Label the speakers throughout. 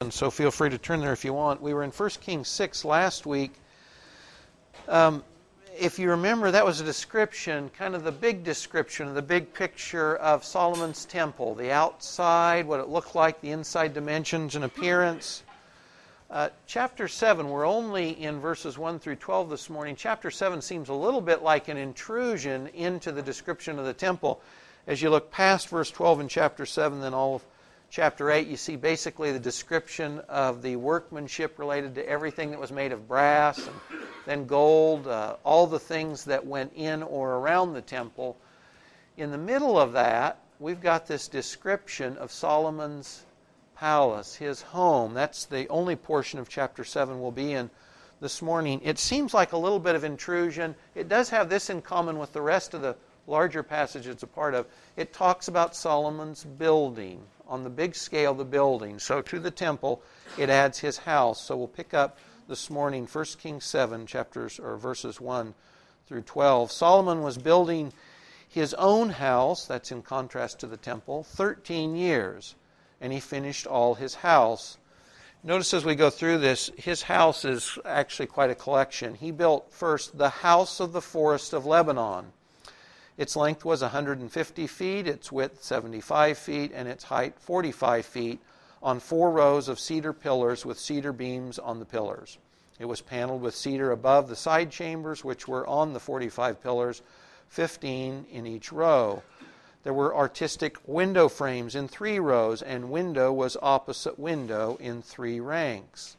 Speaker 1: And so feel free to turn there if you want. We were in 1 Kings 6 last week. Um, if you remember, that was a description, kind of the big description, the big picture of Solomon's temple the outside, what it looked like, the inside dimensions and appearance. Uh, chapter 7, we're only in verses 1 through 12 this morning. Chapter 7 seems a little bit like an intrusion into the description of the temple. As you look past verse 12 in chapter 7, then all of chapter 8, you see basically the description of the workmanship related to everything that was made of brass and then gold, uh, all the things that went in or around the temple. In the middle of that, we've got this description of Solomon's palace, his home. That's the only portion of chapter 7 we'll be in this morning. It seems like a little bit of intrusion. It does have this in common with the rest of the larger passage it's a part of. It talks about Solomon's building on the big scale the building. So to the temple, it adds his house. So we'll pick up this morning 1 Kings 7 chapters or verses 1 through 12. Solomon was building his own house, that's in contrast to the temple, 13 years, and he finished all his house. Notice as we go through this, his house is actually quite a collection. He built first the house of the forest of Lebanon. Its length was 150 feet, its width 75 feet, and its height 45 feet on four rows of cedar pillars with cedar beams on the pillars. It was paneled with cedar above the side chambers, which were on the 45 pillars, 15 in each row. There were artistic window frames in three rows, and window was opposite window in three ranks.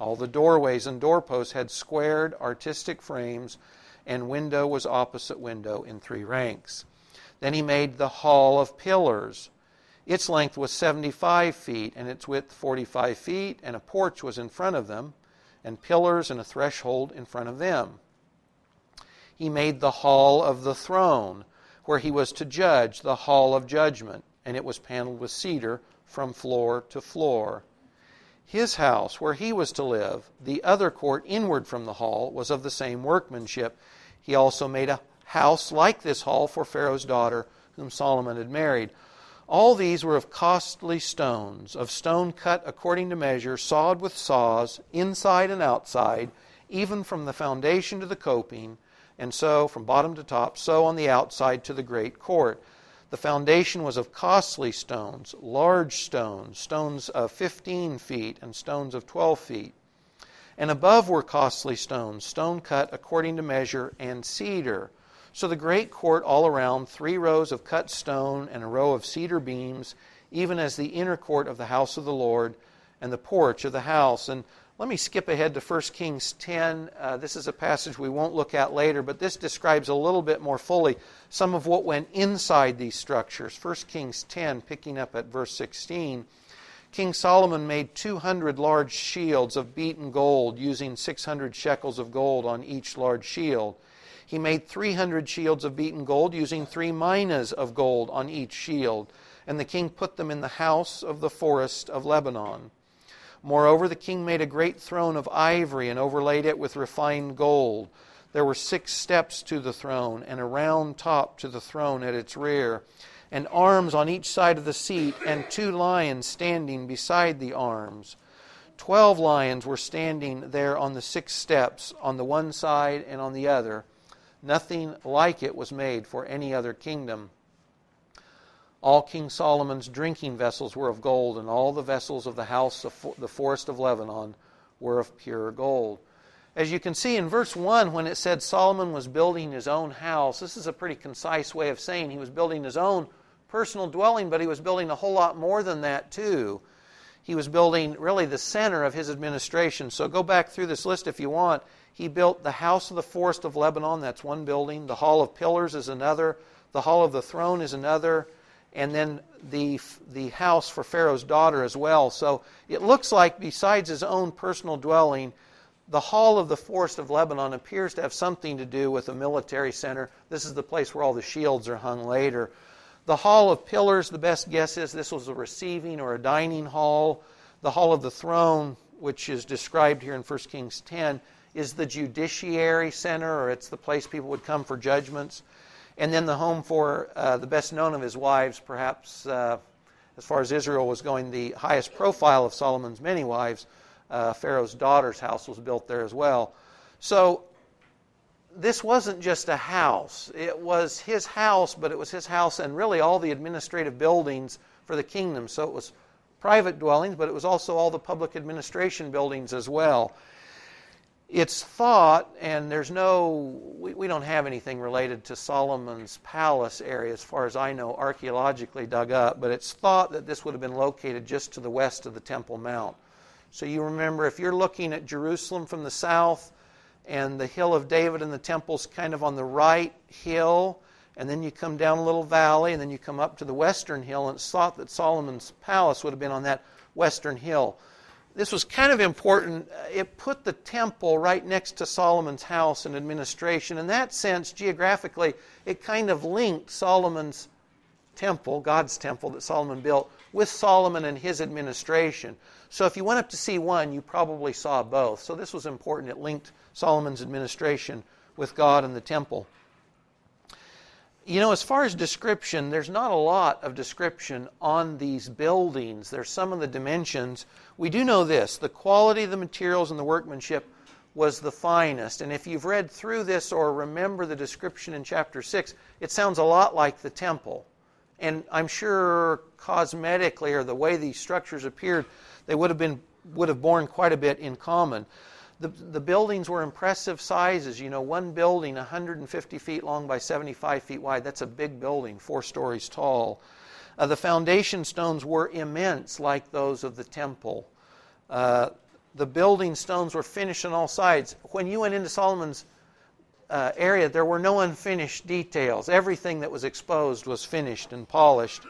Speaker 1: All the doorways and doorposts had squared artistic frames and window was opposite window in three ranks. Then he made the hall of pillars. Its length was 75 feet, and its width 45 feet, and a porch was in front of them, and pillars and a threshold in front of them. He made the hall of the throne, where he was to judge, the hall of judgment, and it was paneled with cedar from floor to floor. His house, where he was to live, the other court inward from the hall, was of the same workmanship. He also made a house like this hall for Pharaoh's daughter, whom Solomon had married. All these were of costly stones, of stone cut according to measure, sawed with saws, inside and outside, even from the foundation to the coping, and so from bottom to top, so on the outside to the great court. The foundation was of costly stones, large stones, stones of 15 feet and stones of 12 feet. And above were costly stones, stone cut according to measure, and cedar. So the great court all around, three rows of cut stone and a row of cedar beams, even as the inner court of the house of the Lord and the porch of the house. And let me skip ahead to 1 Kings 10. Uh, this is a passage we won't look at later, but this describes a little bit more fully some of what went inside these structures. 1 Kings 10, picking up at verse 16. King Solomon made 200 large shields of beaten gold, using 600 shekels of gold on each large shield. He made 300 shields of beaten gold, using three minas of gold on each shield. And the king put them in the house of the forest of Lebanon. Moreover, the king made a great throne of ivory and overlaid it with refined gold. There were six steps to the throne, and a round top to the throne at its rear, and arms on each side of the seat, and two lions standing beside the arms. Twelve lions were standing there on the six steps, on the one side and on the other. Nothing like it was made for any other kingdom. All King Solomon's drinking vessels were of gold, and all the vessels of the house of the forest of Lebanon were of pure gold. As you can see in verse 1, when it said Solomon was building his own house, this is a pretty concise way of saying he was building his own personal dwelling, but he was building a whole lot more than that, too. He was building really the center of his administration. So go back through this list if you want. He built the house of the forest of Lebanon, that's one building. The hall of pillars is another. The hall of the throne is another and then the, the house for Pharaoh's daughter as well. So it looks like, besides his own personal dwelling, the hall of the forest of Lebanon appears to have something to do with a military center. This is the place where all the shields are hung later. The hall of pillars, the best guess is this was a receiving or a dining hall. The hall of the throne, which is described here in 1 Kings 10, is the judiciary center, or it's the place people would come for judgments and then the home for uh, the best known of his wives, perhaps uh, as far as Israel was going, the highest profile of Solomon's many wives. Uh, Pharaoh's daughter's house was built there as well. So this wasn't just a house. It was his house, but it was his house and really all the administrative buildings for the kingdom. So it was private dwellings, but it was also all the public administration buildings as well. It's thought, and there's no, we, we don't have anything related to Solomon's palace area as far as I know, archaeologically dug up, but it's thought that this would have been located just to the west of the Temple Mount. So you remember, if you're looking at Jerusalem from the south, and the hill of David and the temple's kind of on the right hill, and then you come down a little valley, and then you come up to the western hill, and it's thought that Solomon's palace would have been on that western hill this was kind of important. Uh, it put the temple right next to Solomon's house and administration. In that sense, geographically, it kind of linked Solomon's temple, God's temple that Solomon built, with Solomon and his administration. So if you went up to see one, you probably saw both. So this was important. It linked Solomon's administration with God and the temple. You know, as far as description, there's not a lot of description on these buildings. There's some of the dimensions. We do know this the quality of the materials and the workmanship was the finest. And if you've read through this or remember the description in chapter 6, it sounds a lot like the temple. And I'm sure cosmetically or the way these structures appeared, they would have been would have borne quite a bit in common. The, the buildings were impressive sizes. You know, one building 150 feet long by 75 feet wide. That's a big building, four stories tall. Uh, the foundation stones were immense, like those of the temple. Uh, the building stones were finished on all sides. When you went into Solomon's uh, area, there were no unfinished details. Everything that was exposed was finished and polished.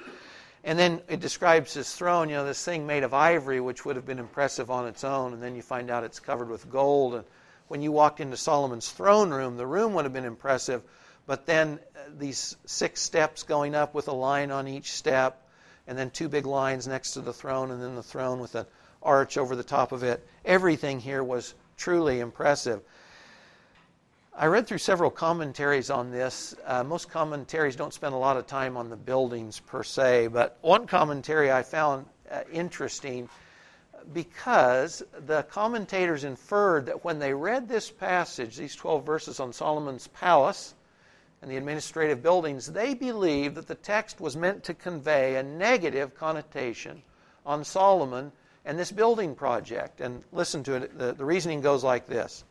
Speaker 1: And then it describes his throne, you know, this thing made of ivory, which would have been impressive on its own. And then you find out it's covered with gold. And when you walked into Solomon's throne room, the room would have been impressive. But then uh, these six steps going up with a line on each step, and then two big lines next to the throne, and then the throne with an arch over the top of it. Everything here was truly impressive. I read through several commentaries on this. Uh, most commentaries don't spend a lot of time on the buildings per se, but one commentary I found uh, interesting because the commentators inferred that when they read this passage, these 12 verses on Solomon's palace and the administrative buildings, they believed that the text was meant to convey a negative connotation on Solomon and this building project. And listen to it, the, the reasoning goes like this.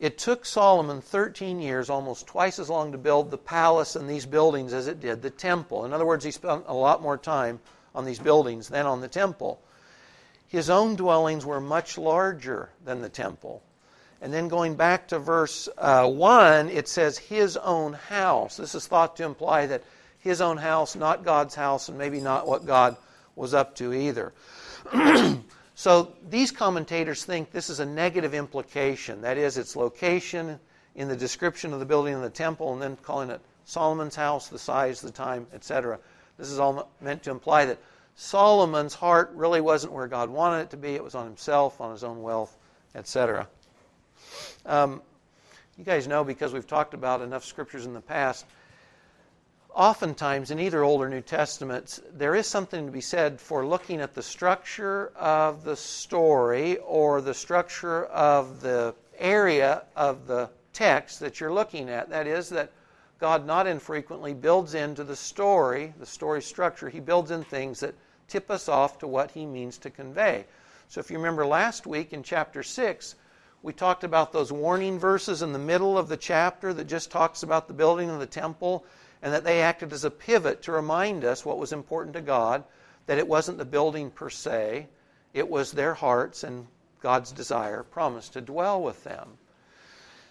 Speaker 1: It took Solomon 13 years, almost twice as long, to build the palace and these buildings as it did the temple. In other words, he spent a lot more time on these buildings than on the temple. His own dwellings were much larger than the temple. And then going back to verse uh, 1, it says his own house. This is thought to imply that his own house, not God's house, and maybe not what God was up to either. So these commentators think this is a negative implication. That is, its location in the description of the building of the temple and then calling it Solomon's house, the size, the time, etc. This is all meant to imply that Solomon's heart really wasn't where God wanted it to be. It was on himself, on his own wealth, etc. Um, you guys know because we've talked about enough scriptures in the past oftentimes in either Old or New Testaments, there is something to be said for looking at the structure of the story or the structure of the area of the text that you're looking at. That is, that God not infrequently builds into the story, the story structure, He builds in things that tip us off to what He means to convey. So if you remember last week in chapter 6, we talked about those warning verses in the middle of the chapter that just talks about the building of the temple and that they acted as a pivot to remind us what was important to God, that it wasn't the building per se, it was their hearts and God's desire, promise to dwell with them.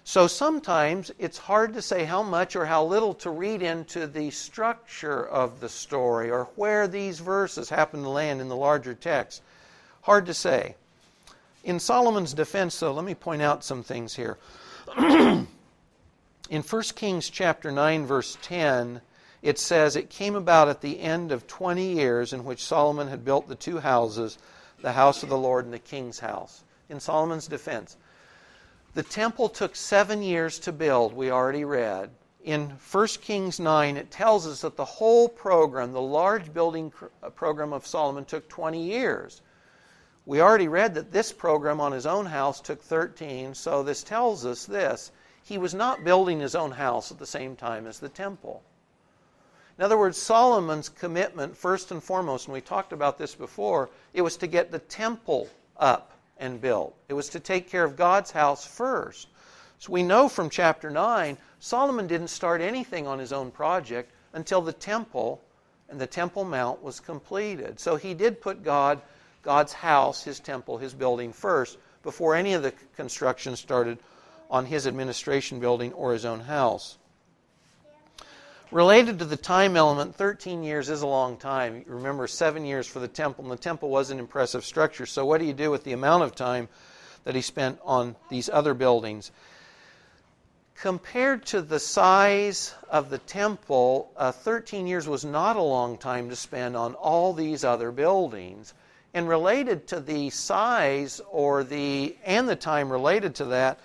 Speaker 1: So sometimes it's hard to say how much or how little to read into the structure of the story or where these verses happen to land in the larger text. Hard to say. In Solomon's defense, though, let me point out some things here. In 1 Kings chapter 9 verse 10, it says it came about at the end of 20 years in which Solomon had built the two houses, the house of the Lord and the king's house. In Solomon's defense, the temple took 7 years to build, we already read. in 1 Kings 9, it tells us that the whole program, the large building uh, program of Solomon, took 20 years. We already read that this program on his own house took 13, so this tells us this. He was not building his own house at the same time as the temple. In other words, Solomon's commitment, first and foremost, and we talked about this before, it was to get the temple up and built. It was to take care of God's house first. So we know from chapter 9 Solomon didn't start anything on his own project until the temple and the Temple Mount was completed. So he did put God, God's house, his temple, his building first before any of the construction started on his administration building or his own house. Related to the time element, 13 years is a long time. Remember, seven years for the temple, and the temple was an impressive structure. So, what do you do with the amount of time that he spent on these other buildings? compared to the size of the temple, uh, 13 years was not a long time to spend on all these other buildings. And related to the size or the and the time related to that,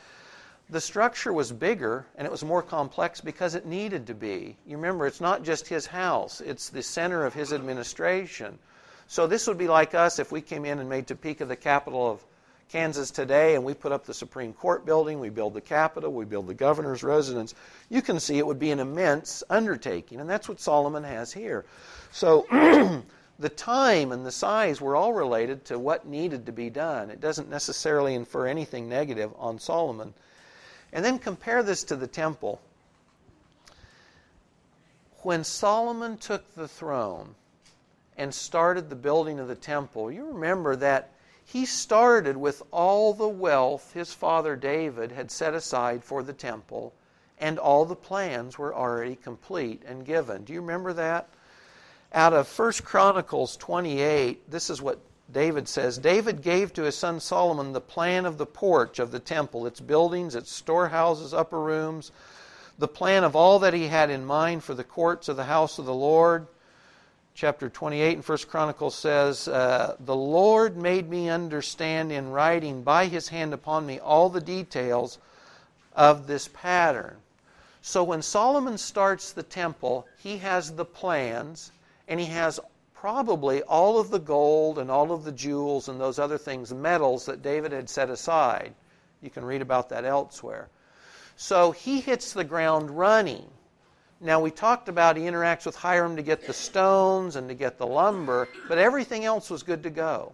Speaker 1: the structure was bigger and it was more complex because it needed to be. You remember, it's not just his house, it's the center of his administration. So this would be like us if we came in and made Topeka the capital of Kansas today and we put up the Supreme Court building, we build the Capitol, we build the governor's residence, you can see it would be an immense undertaking. And that's what Solomon has here. So the time and the size were all related to what needed to be done. It doesn't necessarily infer anything negative on Solomon. And then compare this to the temple. When Solomon took the throne and started the building of the temple, you remember that he started with all the wealth his father David had set aside for the temple, and all the plans were already complete and given. Do you remember that? Out of 1 Chronicles 28, this is what David says David gave to his son Solomon the plan of the porch of the temple, its buildings, its storehouses, upper rooms, the plan of all that he had in mind for the courts of the house of the Lord chapter 28 in First Chronicles says, uh, The Lord made me understand in writing by his hand upon me all the details of this pattern. So when Solomon starts the temple, he has the plans and he has probably all of the gold and all of the jewels and those other things, metals that David had set aside. You can read about that elsewhere. So he hits the ground running. Now, we talked about he interacts with Hiram to get the stones and to get the lumber, but everything else was good to go.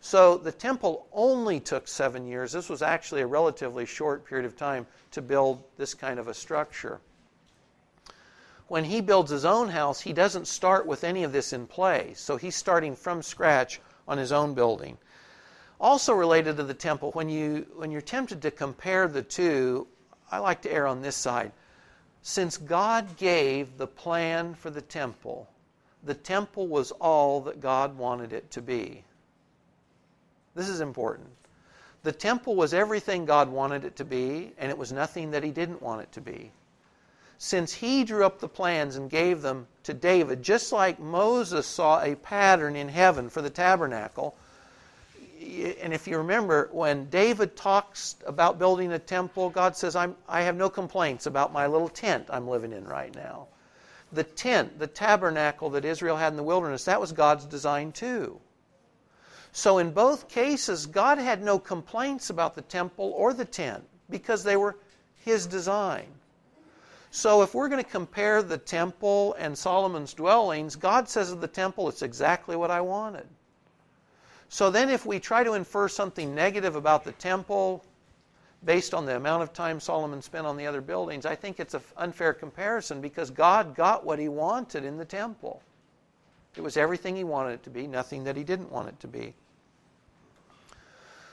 Speaker 1: So the temple only took seven years. This was actually a relatively short period of time to build this kind of a structure. When he builds his own house, he doesn't start with any of this in play. So he's starting from scratch on his own building. Also related to the temple, when you when you're tempted to compare the two, I like to err on this side. Since God gave the plan for the temple, the temple was all that God wanted it to be. This is important. The temple was everything God wanted it to be, and it was nothing that He didn't want it to be. Since He drew up the plans and gave them to David, just like Moses saw a pattern in heaven for the tabernacle, and if you remember, when David talks about building a temple, God says, I have no complaints about my little tent I'm living in right now. The tent, the tabernacle that Israel had in the wilderness, that was God's design too. So in both cases, God had no complaints about the temple or the tent because they were His design. So if we're going to compare the temple and Solomon's dwellings, God says of the temple, it's exactly what I wanted. So then, if we try to infer something negative about the temple based on the amount of time Solomon spent on the other buildings, I think it's an unfair comparison because God got what he wanted in the temple. It was everything he wanted it to be, nothing that he didn't want it to be.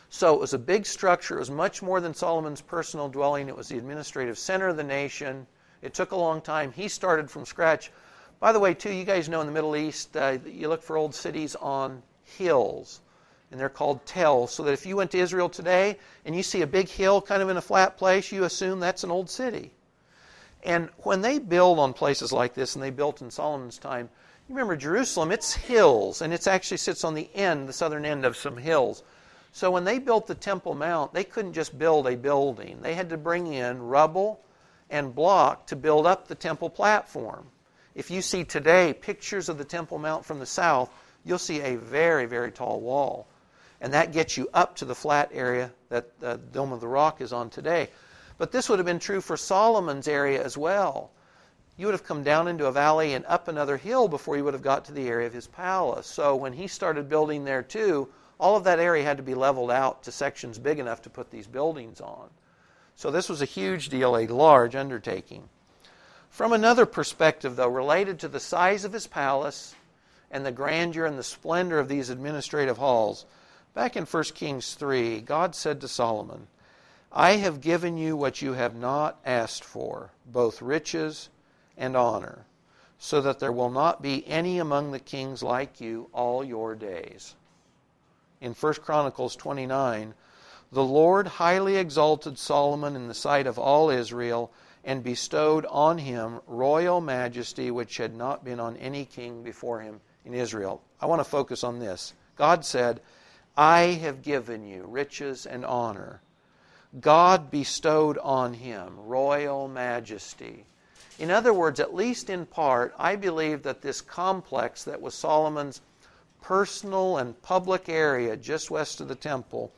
Speaker 1: So it was a big structure. It was much more than Solomon's personal dwelling. It was the administrative center of the nation. It took a long time. He started from scratch. By the way, too, you guys know in the Middle East, uh, you look for old cities on hills and they're called tells. So that if you went to Israel today and you see a big hill kind of in a flat place, you assume that's an old city. And when they build on places like this, and they built in Solomon's time, you remember Jerusalem, it's hills, and it actually sits on the end, the southern end of some hills. So when they built the Temple Mount, they couldn't just build a building. They had to bring in rubble and block to build up the temple platform. If you see today pictures of the Temple Mount from the south, you'll see a very, very tall wall. And that gets you up to the flat area that the Dome of the Rock is on today. But this would have been true for Solomon's area as well. You would have come down into a valley and up another hill before you would have got to the area of his palace. So when he started building there too, all of that area had to be leveled out to sections big enough to put these buildings on. So this was a huge deal, a large undertaking. From another perspective, though, related to the size of his palace and the grandeur and the splendor of these administrative halls, back in 1 Kings 3, God said to Solomon, I have given you what you have not asked for, both riches and honor, so that there will not be any among the kings like you all your days. In 1 Chronicles 29, the Lord highly exalted Solomon in the sight of all Israel and bestowed on him royal majesty which had not been on any king before him in Israel. I want to focus on this. God said, I have given you riches and honor. God bestowed on him royal majesty. In other words, at least in part, I believe that this complex that was Solomon's personal and public area just west of the temple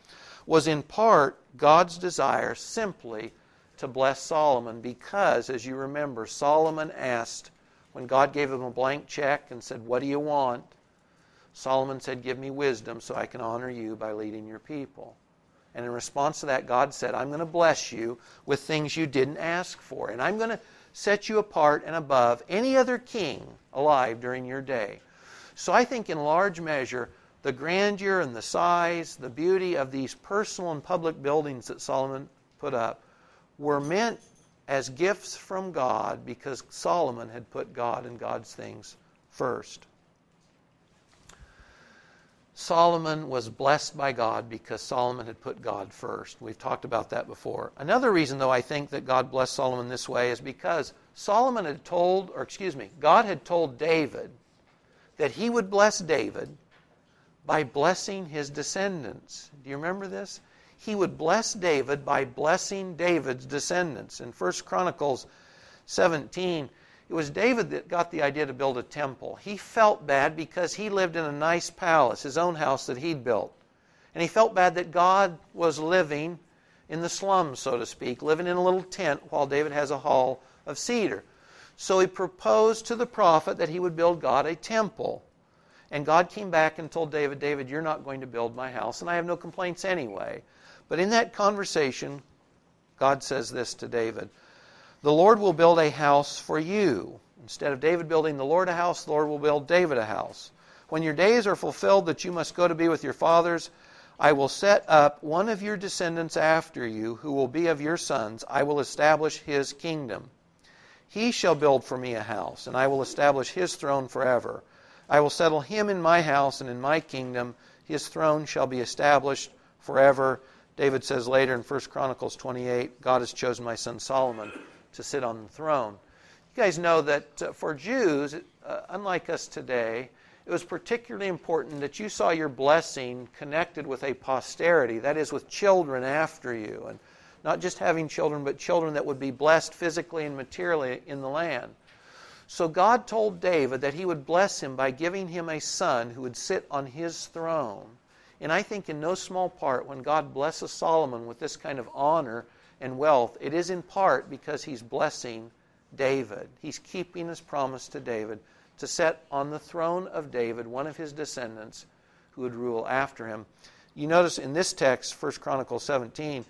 Speaker 1: was in part God's desire simply to bless Solomon because, as you remember, Solomon asked when God gave him a blank check and said, What do you want? Solomon said, Give me wisdom so I can honor you by leading your people. And in response to that, God said, I'm going to bless you with things you didn't ask for. And I'm going to set you apart and above any other king alive during your day. So I think, in large measure, the grandeur and the size, the beauty of these personal and public buildings that Solomon put up were meant as gifts from God because Solomon had put God and God's things first. Solomon was blessed by God because Solomon had put God first. We've talked about that before. Another reason, though, I think that God blessed Solomon this way is because Solomon had told, or excuse me, God had told David that he would bless David by blessing his descendants. Do you remember this? He would bless David by blessing David's descendants. In 1 Chronicles 17, it was David that got the idea to build a temple. He felt bad because he lived in a nice palace, his own house that he'd built. And he felt bad that God was living in the slums, so to speak, living in a little tent while David has a hall of cedar. So he proposed to the prophet that he would build God a temple. And God came back and told David, David, you're not going to build my house, and I have no complaints anyway. But in that conversation, God says this to David the Lord will build a house for you. Instead of David building the Lord a house, the Lord will build David a house. When your days are fulfilled that you must go to be with your fathers, I will set up one of your descendants after you, who will be of your sons. I will establish his kingdom. He shall build for me a house, and I will establish his throne forever. I will settle him in my house and in my kingdom. His throne shall be established forever. David says later in 1 Chronicles 28, God has chosen my son Solomon to sit on the throne. You guys know that uh, for Jews, uh, unlike us today, it was particularly important that you saw your blessing connected with a posterity, that is, with children after you. And not just having children, but children that would be blessed physically and materially in the land. So God told David that he would bless him by giving him a son who would sit on his throne. And I think, in no small part, when God blesses Solomon with this kind of honor and wealth, it is in part because he's blessing David. He's keeping his promise to David to set on the throne of David one of his descendants who would rule after him. You notice in this text, 1 Chronicles 17,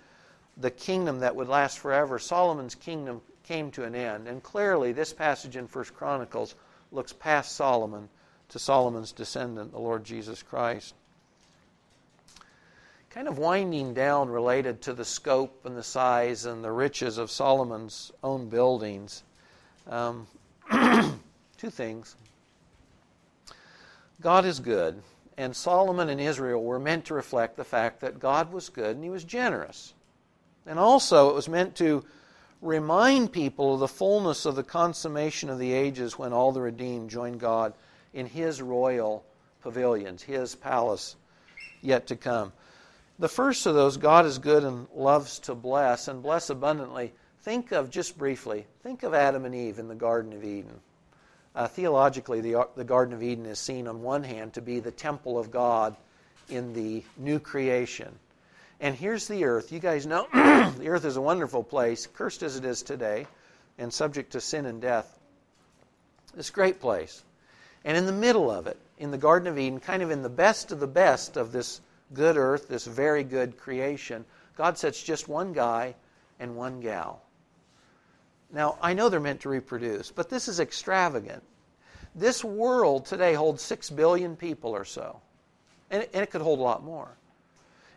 Speaker 1: the kingdom that would last forever, Solomon's kingdom came to an end. And clearly, this passage in 1 Chronicles looks past Solomon to Solomon's descendant, the Lord Jesus Christ kind of winding down related to the scope and the size and the riches of Solomon's own buildings. Um, two things. God is good, and Solomon and Israel were meant to reflect the fact that God was good and he was generous. And also, it was meant to remind people of the fullness of the consummation of the ages when all the redeemed join God in his royal pavilions, his palace yet to come. The first of those, God is good and loves to bless, and bless abundantly. Think of, just briefly, think of Adam and Eve in the Garden of Eden. Uh, theologically, the, the Garden of Eden is seen on one hand to be the temple of God in the new creation. And here's the earth. You guys know the earth is a wonderful place, cursed as it is today, and subject to sin and death. This great place. And in the middle of it, in the Garden of Eden, kind of in the best of the best of this good earth, this very good creation, God sets just one guy and one gal. Now, I know they're meant to reproduce, but this is extravagant. This world today holds six billion people or so, and it, and it could hold a lot more.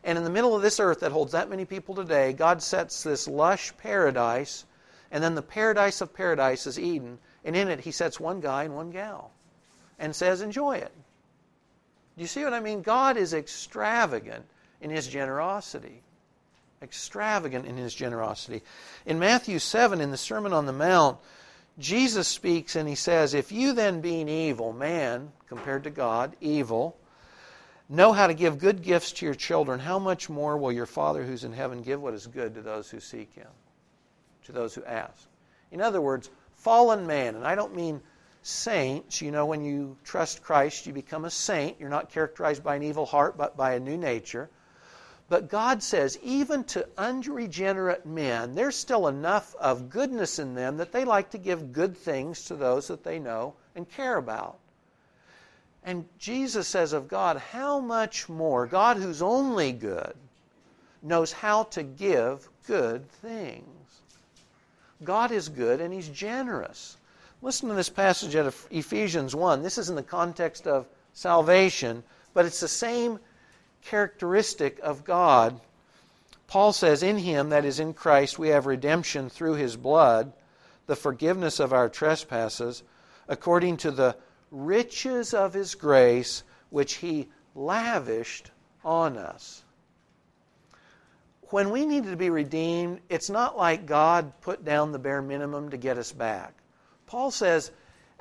Speaker 1: And in the middle of this earth that holds that many people today, God sets this lush paradise, and then the paradise of paradise is Eden, and in it He sets one guy and one gal and says, Enjoy it. Do you see what I mean? God is extravagant in His generosity. Extravagant in His generosity. In Matthew 7, in the Sermon on the Mount, Jesus speaks and He says, If you then, being evil, man, compared to God, evil, know how to give good gifts to your children, how much more will your Father who's in heaven give what is good to those who seek Him, to those who ask? In other words, fallen man, and I don't mean saints. You know, when you trust Christ, you become a saint. You're not characterized by an evil heart, but by a new nature. But God says, even to unregenerate men, there's still enough of goodness in them that they like to give good things to those that they know and care about. And Jesus says of God, how much more, God who's only good, knows how to give good things. God is good and He's generous. Listen to this passage out of Ephesians 1. This is in the context of salvation, but it's the same characteristic of God. Paul says, In Him, that is in Christ, we have redemption through His blood, the forgiveness of our trespasses, according to the riches of his grace, which he lavished on us. When we needed to be redeemed, it's not like God put down the bare minimum to get us back. Paul says,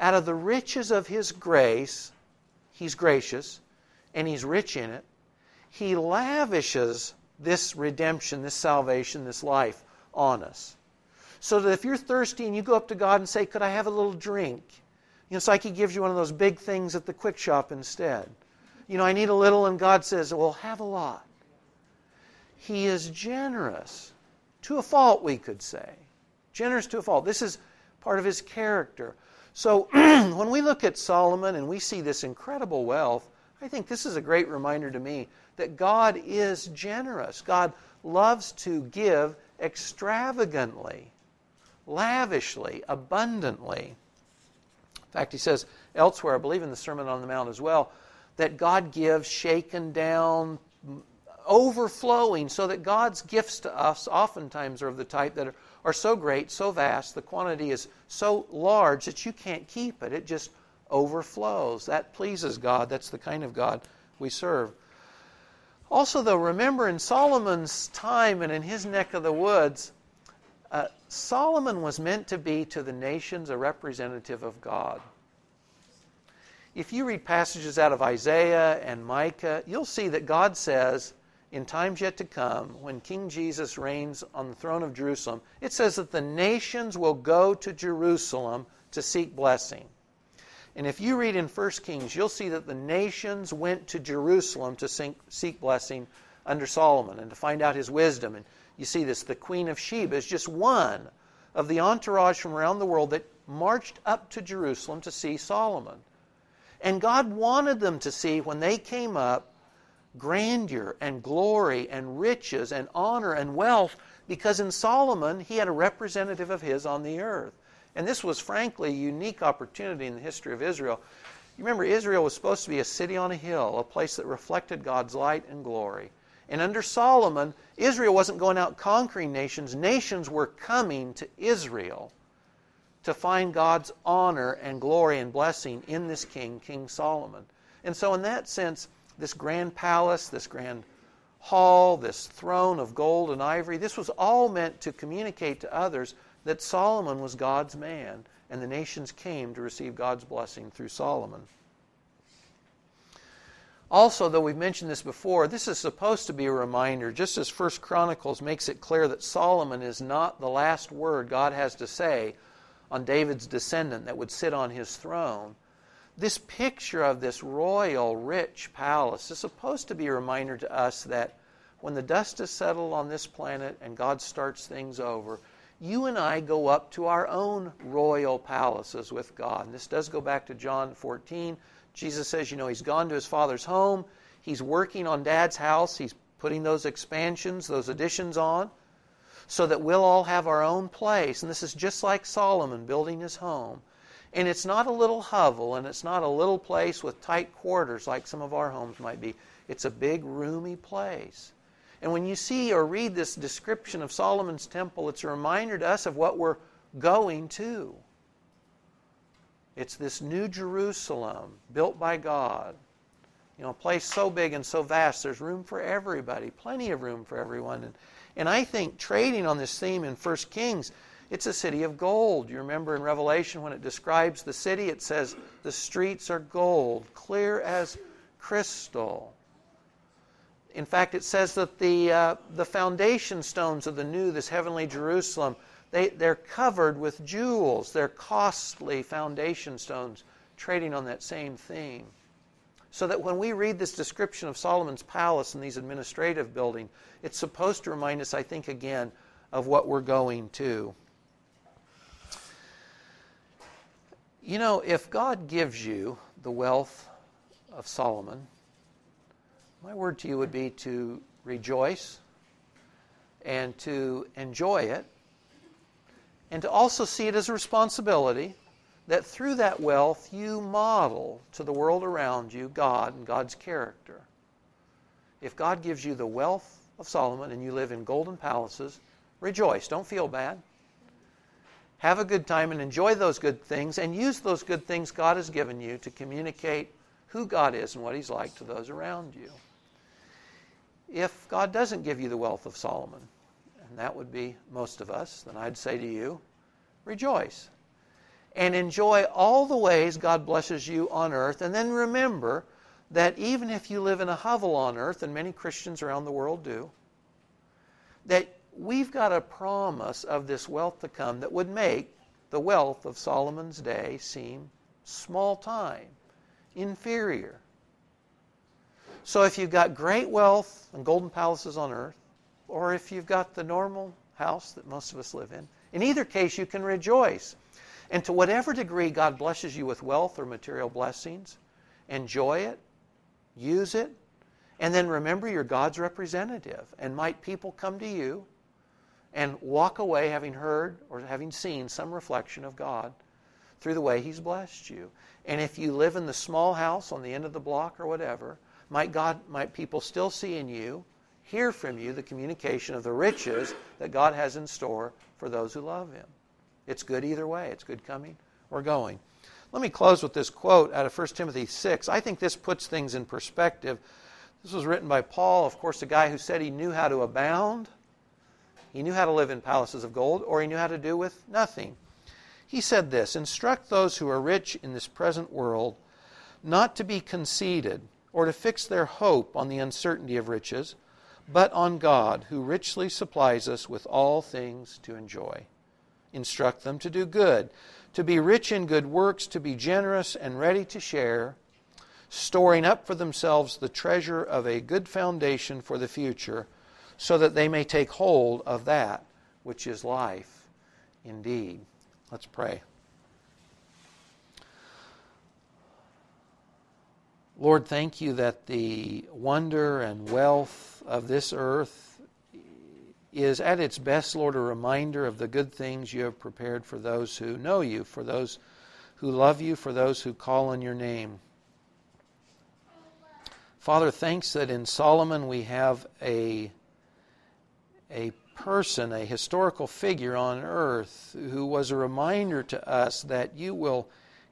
Speaker 1: out of the riches of his grace, he's gracious and he's rich in it. He lavishes this redemption, this salvation, this life on us. So that if you're thirsty and you go up to God and say, Could I have a little drink? You know, it's like He gives you one of those big things at the quick shop instead. You know, I need a little, and God says, Well, have a lot. He is generous to a fault, we could say. Generous to a fault. This is part of His character. So when we look at Solomon and we see this incredible wealth, I think this is a great reminder to me that God is generous. God loves to give extravagantly, lavishly, abundantly. In fact, he says elsewhere, I believe in the Sermon on the Mount as well, that God gives shaken down, overflowing, so that God's gifts to us oftentimes are of the type that are, are so great, so vast, the quantity is so large that you can't keep it. It just overflows. That pleases God. That's the kind of God we serve. Also, though, remember in Solomon's time and in his neck of the woods, uh, Solomon was meant to be to the nations a representative of God. If you read passages out of Isaiah and Micah, you'll see that God says, in times yet to come, when King Jesus reigns on the throne of Jerusalem, it says that the nations will go to Jerusalem to seek blessing. And if you read in 1 Kings, you'll see that the nations went to Jerusalem to seek blessing under Solomon and to find out his wisdom and you see this. The Queen of Sheba is just one of the entourage from around the world that marched up to Jerusalem to see Solomon. And God wanted them to see when they came up grandeur and glory and riches and honor and wealth because in Solomon he had a representative of his on the earth. And this was frankly a unique opportunity in the history of Israel. You remember, Israel was supposed to be a city on a hill, a place that reflected God's light and glory. And under Solomon, Israel wasn't going out conquering nations, nations were coming to Israel to find God's honor and glory and blessing in this king, King Solomon. And so, in that sense, this grand palace, this grand hall, this throne of gold and ivory, this was all meant to communicate to others that Solomon was God's man, and the nations came to receive God's blessing through Solomon. Also, though we've mentioned this before, this is supposed to be a reminder, just as First Chronicles makes it clear that Solomon is not the last word God has to say on David's descendant that would sit on his throne. This picture of this royal, rich palace is supposed to be a reminder to us that when the dust is settled on this planet and God starts things over, you and I go up to our own royal palaces with God. And this does go back to John 14. Jesus says, you know, he's gone to his father's home. He's working on dad's house. He's putting those expansions, those additions on, so that we'll all have our own place. And this is just like Solomon building his home. And it's not a little hovel, and it's not a little place with tight quarters like some of our homes might be. It's a big, roomy place. And when you see or read this description of Solomon's temple, it's a reminder to us of what we're going to. It's this new Jerusalem built by God. You know, a place so big and so vast, there's room for everybody, plenty of room for everyone. And, and I think trading on this theme in 1 Kings, it's a city of gold. You remember in Revelation when it describes the city, it says, the streets are gold, clear as crystal. In fact, it says that the, uh, the foundation stones of the new, this heavenly Jerusalem, they, they're covered with jewels. They're costly foundation stones, trading on that same theme. So that when we read this description of Solomon's palace and these administrative buildings, it's supposed to remind us, I think, again, of what we're going to. You know, if God gives you the wealth of Solomon, my word to you would be to rejoice and to enjoy it, and to also see it as a responsibility that through that wealth you model to the world around you God and God's character. If God gives you the wealth of Solomon and you live in golden palaces, rejoice. Don't feel bad. Have a good time and enjoy those good things and use those good things God has given you to communicate who God is and what He's like to those around you if God doesn't give you the wealth of Solomon, and that would be most of us, then I'd say to you, rejoice. And enjoy all the ways God blesses you on earth. And then remember that even if you live in a hovel on earth, and many Christians around the world do, that we've got a promise of this wealth to come that would make the wealth of Solomon's day seem small time, inferior. So if you've got great wealth and golden palaces on earth, or if you've got the normal house that most of us live in, in either case you can rejoice. And to whatever degree God blesses you with wealth or material blessings, enjoy it, use it, and then remember you're God's representative. And might people come to you and walk away having heard or having seen some reflection of God through the way He's blessed you. And if you live in the small house on the end of the block or whatever, might God, might people still see in you, hear from you the communication of the riches that God has in store for those who love Him. It's good either way. It's good coming or going. Let me close with this quote out of 1 Timothy 6. I think this puts things in perspective. This was written by Paul, of course, a guy who said he knew how to abound. He knew how to live in palaces of gold, or he knew how to do with nothing. He said this Instruct those who are rich in this present world not to be conceited or to fix their hope on the uncertainty of riches, but on God, who richly supplies us with all things to enjoy. Instruct them to do good, to be rich in good works, to be generous and ready to share, storing up for themselves the treasure of a good foundation for the future, so that they may take hold of that which is life indeed. Let's pray. Lord, thank you that the wonder and wealth of this earth is at its best, Lord, a reminder of the good things you have prepared for those who know you, for those who love you, for those who call on your name. Father, thanks that in Solomon we have a, a person, a historical figure on earth who was a reminder to us that you will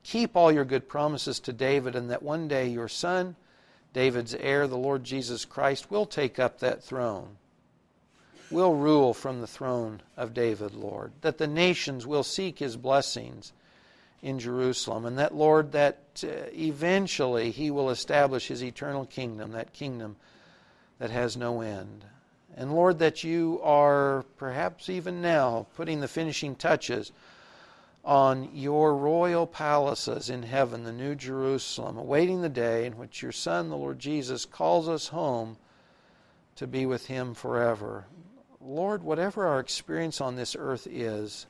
Speaker 1: keep all your good promises to David, and that one day your son, David's heir, the Lord Jesus Christ, will take up that throne, will rule from the throne of David, Lord, that the nations will seek his blessings, in Jerusalem. And that, Lord, that uh, eventually He will establish His eternal kingdom, that kingdom that has no end. And Lord, that you are perhaps even now putting the finishing touches on your royal palaces in heaven, the New Jerusalem, awaiting the day in which your Son, the Lord Jesus, calls us home to be with Him forever. Lord, whatever our experience on this earth is,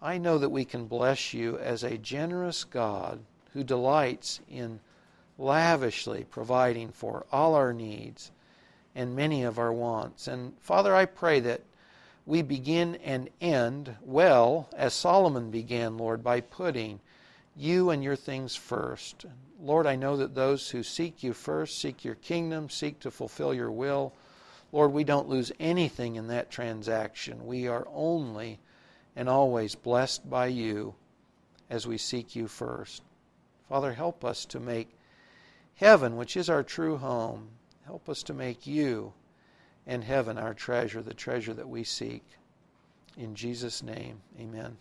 Speaker 1: I know that we can bless you as a generous God who delights in lavishly providing for all our needs and many of our wants. And Father, I pray that we begin and end well, as Solomon began, Lord, by putting you and your things first. Lord, I know that those who seek you first, seek your kingdom, seek to fulfill your will, Lord, we don't lose anything in that transaction. We are only and always blessed by you as we seek you first. Father, help us to make heaven, which is our true home, help us to make you and heaven our treasure, the treasure that we seek. In Jesus' name, amen.